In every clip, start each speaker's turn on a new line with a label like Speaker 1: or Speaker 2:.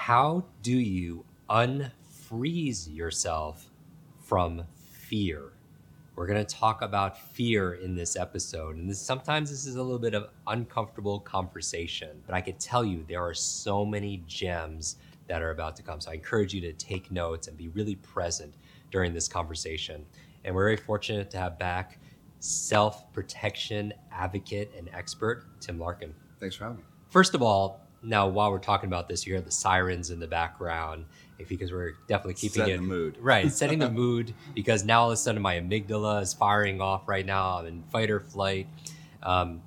Speaker 1: How do you unfreeze yourself from fear? We're going to talk about fear in this episode. And this, sometimes this is a little bit of uncomfortable conversation, but I can tell you there are so many gems that are about to come. So I encourage you to take notes and be really present during this conversation. And we're very fortunate to have back self protection advocate and expert, Tim Larkin.
Speaker 2: Thanks for having me.
Speaker 1: First of all, now while we're talking about this, you hear the sirens in the background because we're definitely keeping
Speaker 2: Setting
Speaker 1: it
Speaker 2: the mood.
Speaker 1: right, setting the mood because now all of a sudden my amygdala is firing off right now. I'm in fight or flight, um,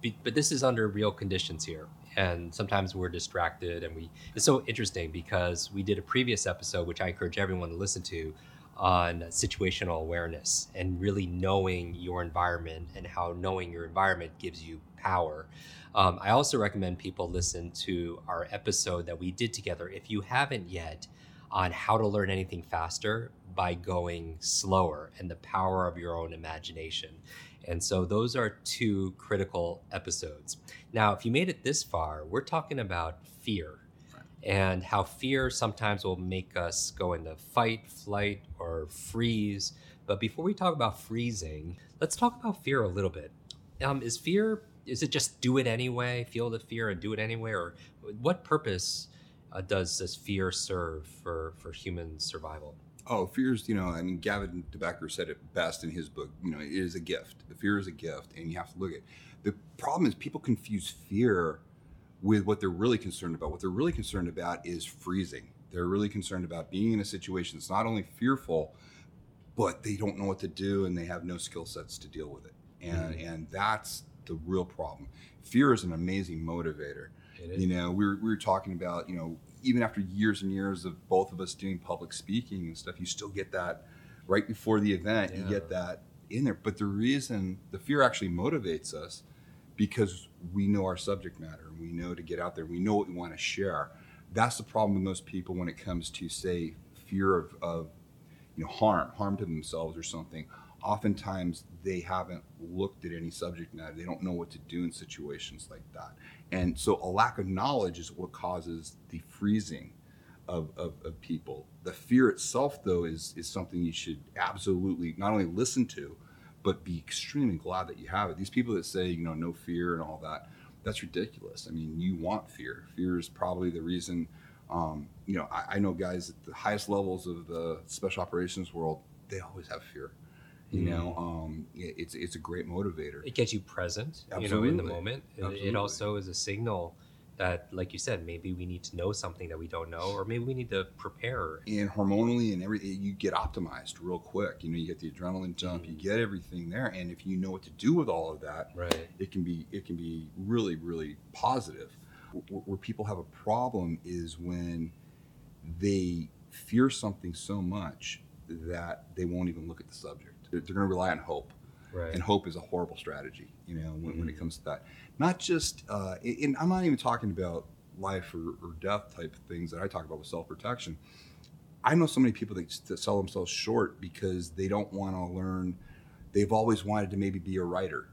Speaker 1: be, but this is under real conditions here, and sometimes we're distracted, and we. It's so interesting because we did a previous episode, which I encourage everyone to listen to, on situational awareness and really knowing your environment and how knowing your environment gives you power. Um, I also recommend people listen to our episode that we did together. If you haven't yet, on how to learn anything faster by going slower and the power of your own imagination. And so those are two critical episodes. Now, if you made it this far, we're talking about fear and how fear sometimes will make us go into fight, flight, or freeze. But before we talk about freezing, let's talk about fear a little bit. Um, is fear, is it just do it anyway, feel the fear and do it anyway? Or what purpose uh, does this fear serve for, for human survival?
Speaker 2: Oh, fear's, you know, I mean, Gavin de Becker said it best in his book. You know, it is a gift. The fear is a gift, and you have to look at It. The problem is people confuse fear with what they're really concerned about. What they're really concerned about is freezing. They're really concerned about being in a situation that's not only fearful, but they don't know what to do and they have no skill sets to deal with it. And mm-hmm. and that's the real problem. Fear is an amazing motivator. You know, we were, we were talking about, you know, even after years and years of both of us doing public speaking and stuff, you still get that right before the event, yeah. you get that in there. But the reason the fear actually motivates us because we know our subject matter and we know to get out there, we know what we want to share. That's the problem with most people when it comes to, say, fear of, of you know, harm, harm to themselves or something. Oftentimes they haven't looked at any subject matter. They don't know what to do in situations like that. And so a lack of knowledge is what causes the freezing of, of, of, people. The fear itself, though, is, is something you should absolutely not only listen to, but be extremely glad that you have it. These people that say, you know, no fear and all that, that's ridiculous. I mean, you want fear. Fear is probably the reason. Um, you know, I, I, know guys at the highest levels of the special operations world, they always have fear. You mm. know, um, it's it's a great motivator.
Speaker 1: It gets you present, Absolutely. you know, in the moment. Absolutely. It also is a signal that, like you said, maybe we need to know something that we don't know, or maybe we need to prepare.
Speaker 2: And hormonally and everything, you get optimized real quick. You know, you get the adrenaline jump, mm. you get everything there, and if you know what to do with all of that,
Speaker 1: right.
Speaker 2: it can be it can be really really positive. Where, where people have a problem is when they fear something so much that they won't even look at the subject they're, they're going to rely on hope.
Speaker 1: Right.
Speaker 2: And hope is a horrible strategy, you know, when, mm-hmm. when it mm. comes to that. Not just, uh, and I'm not even talking about life or, or death type of things that I talk about with self protection. I know so many people that, that sell themselves short because they don't want to learn. They've always wanted to maybe be a writer,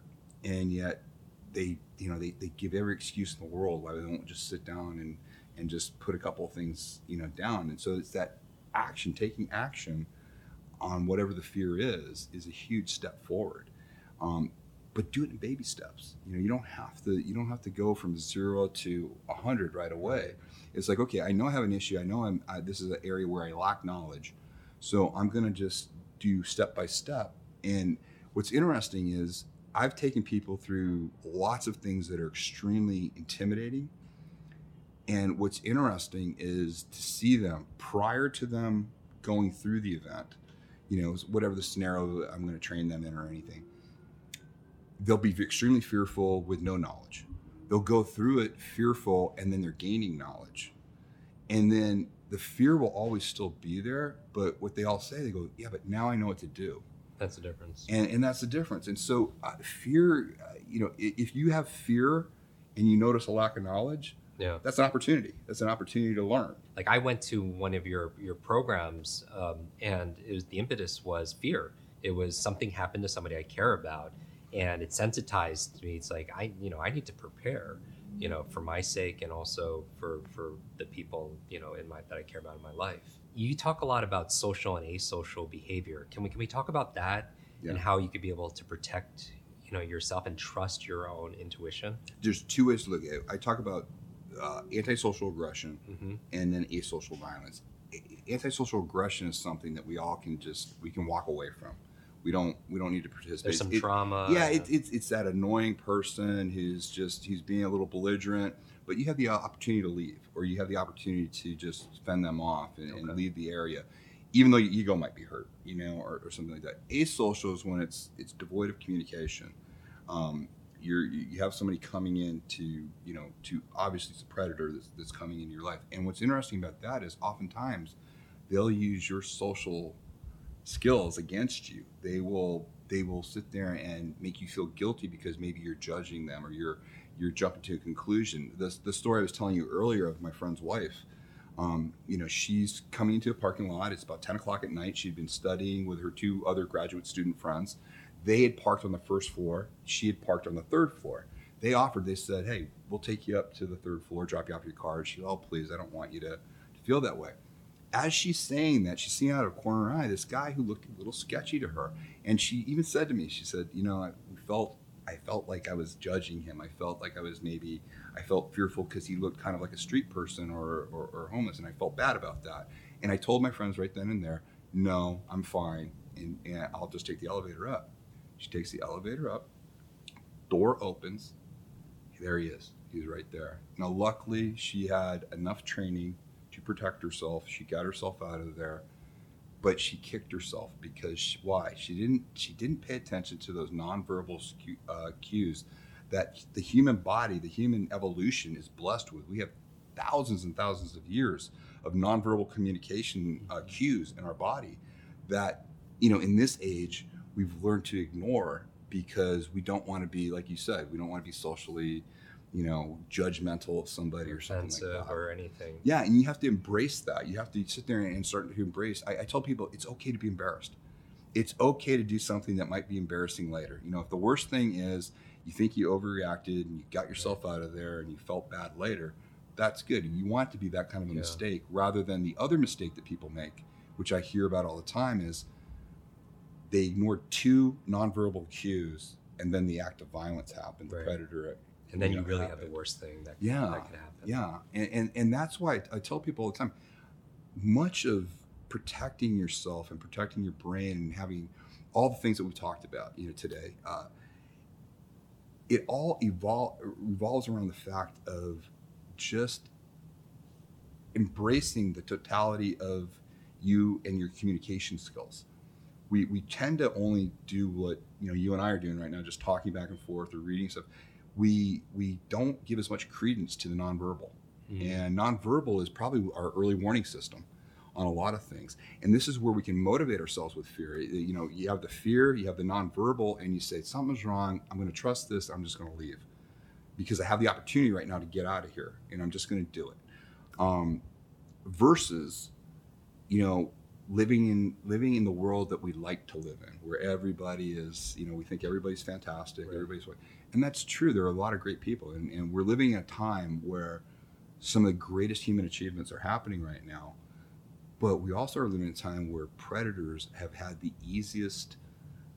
Speaker 2: and yet they, you know, they, they give every excuse in the world why they don't just sit down and and just put a couple of things, you know, down. And so it's that action, taking action on whatever the fear is is a huge step forward. Um, but do it in baby steps. You know, you don't have to you don't have to go from zero to hundred right away. It's like okay, I know I have an issue. I know I'm I, this is an area where I lack knowledge, so I'm going to just do step by step. And what's interesting is I've taken people through lots of things that are extremely intimidating. And what's interesting is to see them prior to them going through the event you know, whatever the scenario I'm going to train them in or anything. They'll be extremely fearful with no knowledge. They'll go through it fearful and then they're gaining knowledge. and then the fear will always still be there. But what they all say, they go, "Yeah, but now I know what to do."
Speaker 1: That's the difference.
Speaker 2: and and that's the difference. And so, uh, fear, uh, you know, i- if you have fear and you notice a lack of knowledge,
Speaker 1: yeah.
Speaker 2: that's an opportunity. That's an opportunity to learn.
Speaker 1: like I went to one of your your programs, um, and it was the impetus was fear. It was something happened to somebody I care about, and it sensitized me. It's like I, you know, I need to prepare, you know, for my sake and also for for the people, you know, in my that I care about in my life. You talk a lot about social and asocial behavior. Can we can we talk about that and how you could be able to protect, you know, yourself and trust your own intuition?
Speaker 2: There's two ways to look at it. I talk about uh, antisocial aggression
Speaker 1: hmm
Speaker 2: and then asocial violence. Antisocial aggression is something that we all can just we can walk away from. We don't we don't need to participate.
Speaker 1: There's some
Speaker 2: It-
Speaker 1: trauma.
Speaker 2: yeah, it, it's it's that annoying person who's just he's being a little belligerent, but you have the opportunity to leave, or you have the opportunity to just fend them off and, and leave the area, even though your ego might be hurt, you know, or, or something like that. Asocial is when it's it's devoid of communication. Um, you're you have somebody coming in to you know to obviously it's a predator that's, that's coming into your life, and what's interesting about that is oftentimes they'll use your social skills against you. They will they will sit there and make you feel guilty because maybe you're judging them or you're you're jumping to a conclusion. The the story I was telling you earlier of my friend's wife. Um, you know, she's coming into a parking lot. It's about 10 o'clock at night. She'd been studying with her two other graduate student friends. They had parked on the first floor. She had parked on the third floor. They offered, they said, Hey, we'll take you up to the third floor, drop you off your car. She Oh, please, I don't want you to, to feel that way as she's saying that, she's seeing out of her corner eye this guy who looked a little sketchy to her, and she even said to me, she said, "You know, I felt, I felt like I was judging him. I felt like I was maybe, I felt fearful because he looked kind of like a street person or, or, or homeless, and I felt bad about that. And I told my friends right then and there, no, I'm fine, and, and I'll just take the elevator up. She takes the elevator up, door opens, there he is. He's right there. Now, luckily, she had enough training to protect herself. She got herself out of there, but she kicked herself because she, why? She didn't. She didn't pay attention to those nonverbal scu- uh, cues that the human body, the human evolution, is blessed with. We have thousands and thousands of years of nonverbal communication uh, cues in our body that you know in this age we've learned to ignore because we don't want to be like you said we don't want to be socially you know judgmental of somebody or something like that.
Speaker 1: or anything.
Speaker 2: yeah and you have to embrace that. You have to sit there and start to embrace. I, I tell people it's okay to be embarrassed. It's okay to do something that might be embarrassing later. You know if the worst thing is you think you overreacted and you got yourself out of there and you felt bad later that's good. You want it to be that kind of a
Speaker 1: Yeah.
Speaker 2: mistake rather than the other mistake that people make which i hear about all the time is they ignore two nonverbal cues and then the act of violence happened the predator
Speaker 1: And then you really have the worst thing that,
Speaker 2: Yeah,
Speaker 1: that could happen.
Speaker 2: Yeah, and, and and that's why I tell people all the time. Much of protecting yourself and protecting your brain and having all the things that we've talked about, you know, today, uh, it all evol- revolves around the fact of just embracing the totality of you and your communication skills. We, we tend to only do what you know you and I are doing right now, just talking back and forth or reading stuff. We we don't give as much credence to the nonverbal,
Speaker 1: Mhm.
Speaker 2: and nonverbal is probably our early warning system on a lot of things. And this is where we can motivate ourselves with fear. You know, you have the fear, you have the nonverbal, and you say something's wrong. I'm going to trust this. I'm just going to leave because I have the opportunity right now to get out of here, and I'm just going to do it. Um, versus, you know, living in living in the world that we like to live in, where everybody is, you know, we think everybody's fantastic,
Speaker 1: Right.
Speaker 2: everybody's, and that's true. There are a lot of great people, and, and we're living in a time where some of the greatest human achievements are happening right now. But we also are living in a time where predators have had the easiest,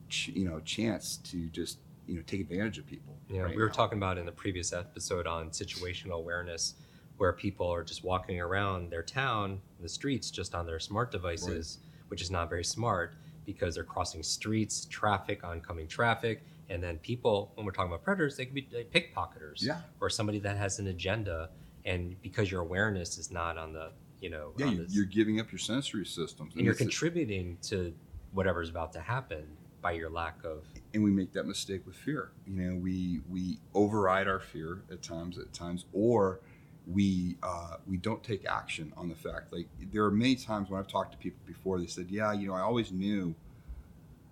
Speaker 2: ch- you know, chance to just you know take advantage of people.
Speaker 1: Yeah,
Speaker 2: right
Speaker 1: we were
Speaker 2: now.
Speaker 1: talking about in the previous episode on situational awareness, where people are just walking around their town, the streets, just on their smart devices, which is not very smart because they're crossing streets, traffic, oncoming traffic, and then people. When we're talking about predators, they could be like pickpocketers,
Speaker 2: Yeah.
Speaker 1: or somebody that has an agenda, and because your awareness is not on the, you know,
Speaker 2: Yeah,
Speaker 1: this-
Speaker 2: you're giving up your sensory systems,
Speaker 1: and you're
Speaker 2: it's-
Speaker 1: contributing to whatever's about to happen by your lack of
Speaker 2: and we make that mistake with fear. You know, we we override our fear at times, at times, or we uh, we don't take action on the fact. Like there are many times when I've talked to people before, they said, "Yeah, you know, I always knew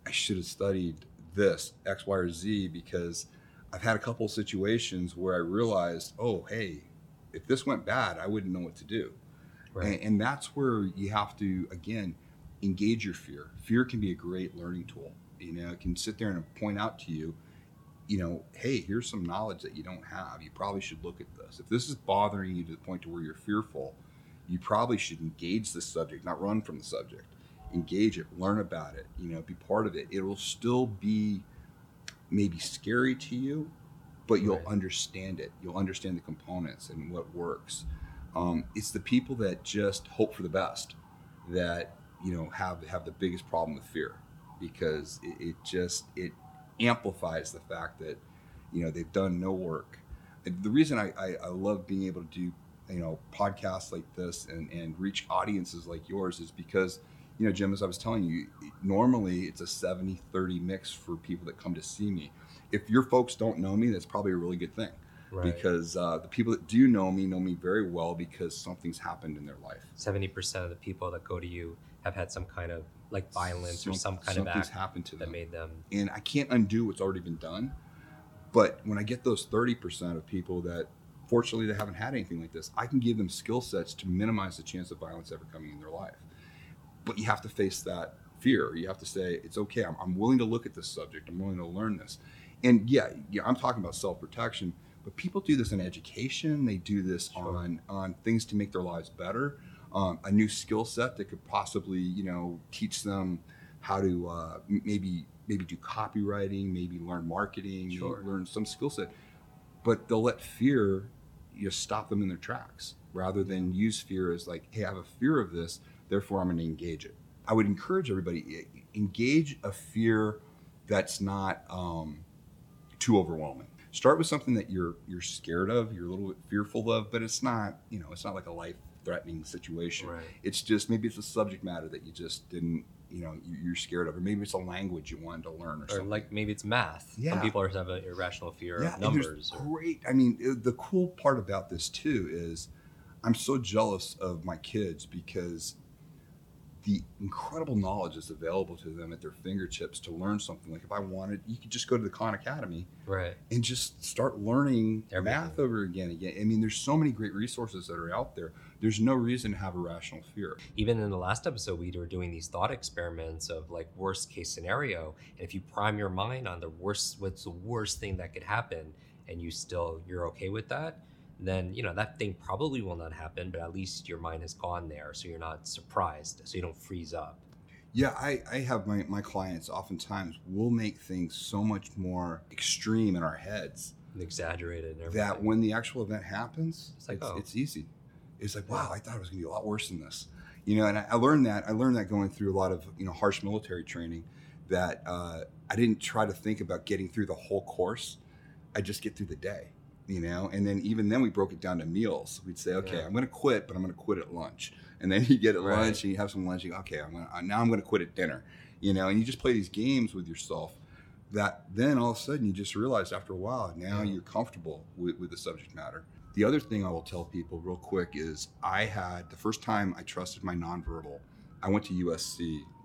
Speaker 2: I should have studied this X, Y, or Z because I've had a couple of situations where I realized, oh, hey, if this went bad, I wouldn't know what to do."
Speaker 1: Right.
Speaker 2: And, and that's where you have to again engage your fear. Fear can be a great learning tool. You know, it can sit there and point out to you you know, hey, here's some knowledge that you don't have. You probably should look at this. If this is bothering you to the point to where you're fearful, you probably should engage the subject, not run from the subject. Engage it, learn about it, you know, be part of it. It will still be maybe scary to you, but you'll
Speaker 1: Right.
Speaker 2: understand it. You'll understand the components and what works. Um, it's the people that just hope for the best that you know have have the biggest problem with fear because it, it just it amplifies the fact that you know they've done no work. And the reason I, I, I love being able to do you know podcasts like this and, and reach audiences like yours is because you know Jim as I was telling you normally it's a 70 30 mix for people that come to see me. If your folks don't know me that's probably a really good thing
Speaker 1: Right.
Speaker 2: because uh, the people that do know me know me very well because something's happened in their life.
Speaker 1: Seventy percent of the people that go to you have had some kind of like violence or some kind of act
Speaker 2: happened to them.
Speaker 1: that made them
Speaker 2: and I can't undo what's already been done. But when I get those 30% of people that fortunately they haven't had anything like this, I can give them skill sets to minimize the chance of violence ever coming in their life. But you have to face that fear. You have to say, it's okay, I'm, I'm willing to look at this subject, I'm willing to learn this. And yeah, yeah, I'm talking about self protection, but people do this in education, they do this on, on things to make their lives better. Um, a new skill set that could possibly, you know, teach them how to uh, maybe maybe do copywriting, maybe learn marketing, maybe
Speaker 1: Sure.
Speaker 2: learn some skill set. But they'll let fear you know, stop them in their tracks rather than use fear as like, hey, I have a fear of this, therefore I'm going to engage it. I would encourage everybody engage a fear that's not um, too overwhelming. Start with something that you're you're scared of, you're a little bit fearful of, but it's not you know it's not like a life threatening situation.
Speaker 1: Right.
Speaker 2: It's just maybe it's a subject matter that you just didn't you know you- you're scared of, or maybe it's a language you wanted to learn, or,
Speaker 1: or
Speaker 2: something.
Speaker 1: like maybe it's math.
Speaker 2: Yeah.
Speaker 1: Some people have an irrational fear of
Speaker 2: and there's
Speaker 1: numbers. Or,
Speaker 2: Great. I mean, the cool part about this too is I'm so jealous of my kids because the incredible knowledge that's available to them at their fingertips to learn something. Like if I wanted, you could just go to the Khan Academy
Speaker 1: right.
Speaker 2: and just start learning
Speaker 1: Everything.
Speaker 2: math over again. Again, I mean, there's so many great resources that are out there. There's no reason to have irrational fear.
Speaker 1: Even in the last episode, we were doing these thought experiments of like worst case scenario. And if you prime your mind on the worst, what's the worst thing that could happen, and you still you're okay with that, then you know that thing probably will not happen. But at least your mind has gone there, so you're not surprised, so you don't freeze up.
Speaker 2: Yeah, I, I have my, my clients oftentimes will make things so much more extreme in our heads
Speaker 1: and exaggerated and everything.
Speaker 2: that when the actual event happens,
Speaker 1: It's
Speaker 2: it's,
Speaker 1: like, oh.
Speaker 2: it's easy. It's like, wow, I thought it was going to be a lot worse than this. You know, and I, I learned that. I learned that going through a lot of, you know, harsh military training that uh, I didn't try to think about getting through the whole course. I just get through the day, you know? And then even then we broke it down to meals. We'd say, okay,
Speaker 1: Yeah.
Speaker 2: I'm going to quit, but I'm going to quit at lunch. And then you get at
Speaker 1: Right.
Speaker 2: lunch and you have some lunch. You go, okay, I'm gonna, uh, now I'm going to quit at dinner, you know? And you just play these games with yourself that then all of a sudden you just realize after a while now
Speaker 1: Yeah.
Speaker 2: you're comfortable with, with the subject matter the other thing i will tell people real quick is i had the first time i trusted my nonverbal i went to usc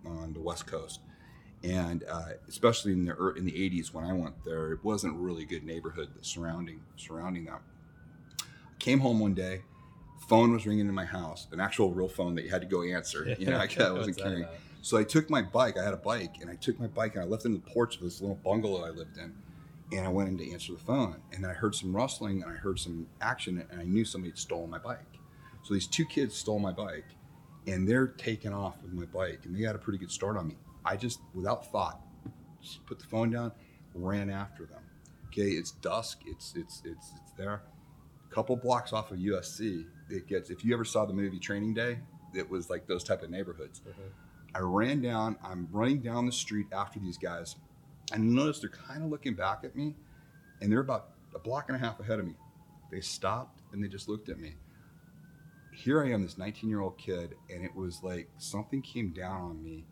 Speaker 2: on the west coast and uh, especially in the in the 80s when i went there it wasn't really a good neighborhood surrounding surrounding that came home one day phone was ringing in my house an actual real phone that you had to go answer you know i, I wasn't carrying so I took my bike. I had a bike, and I took my bike and I left it in the porch of this little bungalow I lived in. And I went in to answer the phone, and then I heard some rustling and I heard some action, and I knew somebody had stolen my bike. So these two kids stole my bike, and they're taking off with my bike, and they got a pretty good start on me. I just, without thought, just put the phone down, ran after them. Okay, it's dusk. It's it's it's it's there. A couple blocks off of USC, it gets. If you ever saw the movie Training Day, it was like those type of neighborhoods. Mm-hmm. I ran down, I'm running down the street after these guys. I noticed they're kind of looking back at me, and they're about a block and a half ahead of me. They stopped and they just looked at me. Here I am, this 19 year old kid, and it was like something came down on me.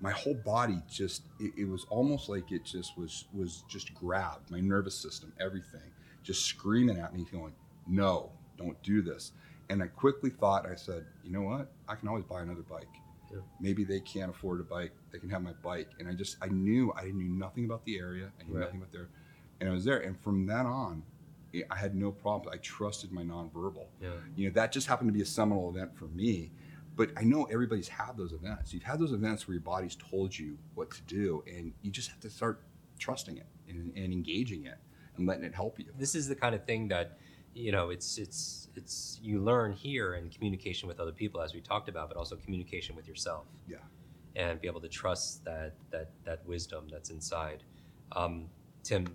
Speaker 2: My whole body just, it, it was almost like it just was, was just grabbed, my nervous system, everything, just screaming at me, going, no, don't do this. And I quickly thought, I said, you know what? I can always buy another bike.
Speaker 1: Yeah.
Speaker 2: Maybe they can't afford a bike. They can have my bike. And I just, I knew, I knew nothing about the area. I knew
Speaker 1: Right.
Speaker 2: nothing about there. And I was there. And from then on, I- I had no problem. I trusted my nonverbal.
Speaker 1: Yeah.
Speaker 2: You know, that just happened to be a seminal event for me. But I know everybody's had those events. You've had those events where your body's told you what to do, and you just have to start trusting it and, and engaging it and letting it help you.
Speaker 1: This is the kind of thing that you know it's it's it's you learn here in communication with other people as we talked about, but also communication with yourself.
Speaker 2: Yeah.
Speaker 1: and be able to trust that that that wisdom that's inside. Um, Tim,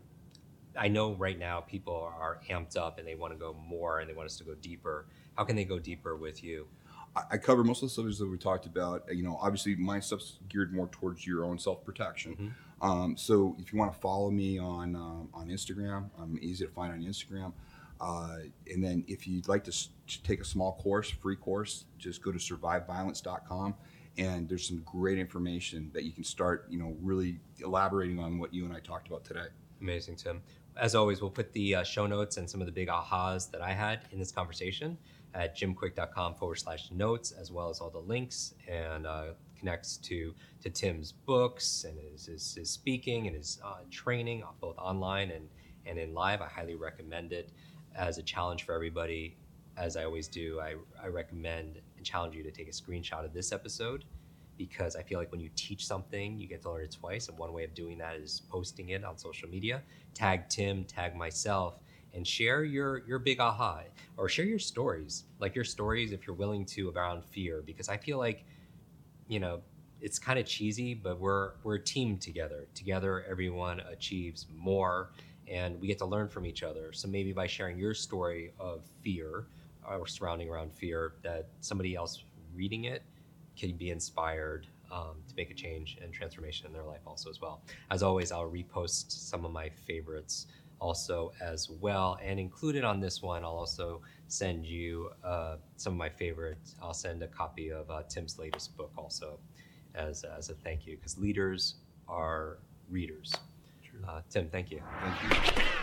Speaker 1: I know right now people are amped up and they want to go more and they want us to go deeper. How can they go deeper with you?
Speaker 2: I, cover most of the subjects that we talked about. You know, obviously my stuff's geared more towards your own self protection. Um, so if you want to follow me on um, on Instagram, I'm easy to find on Instagram. Uh, and then if you'd like to s- to take a small course, free course, just go to surviveviolence.com. And there's some great information that you can start, you know, really elaborating on what you and I talked about today.
Speaker 1: Amazing, Tim. As always, we'll put the uh, show notes and some of the big ahas that I had in this conversation at jimkwik.com forward slash notes, as well as all the links and uh, connects to to Tim's books and his, his, his speaking and his uh, training, both online and, and in live. I highly recommend it as a challenge for everybody. As I always do, I, I recommend and challenge you to take a screenshot of this episode because I feel like when you teach something, you get to learn it twice. And one way of doing that is posting it on social media. Tag Tim, tag myself, and share your your big aha or share your stories, like your stories if you're willing to around fear. Because I feel like, you know, it's kind of cheesy, but we're we're a team together. Together, everyone achieves more, and we get to learn from each other. So maybe by sharing your story of fear or surrounding around fear, that somebody else reading it can be inspired um, to make a change and transformation in their life also as well as always i'll repost some of my favorites also as well. And included on this one i'll also send you uh, some of my favorites. I'll send a copy of uh, tim's latest book also as, as a thank you because leaders are readers. Uh, tim thank you.
Speaker 2: Thank you.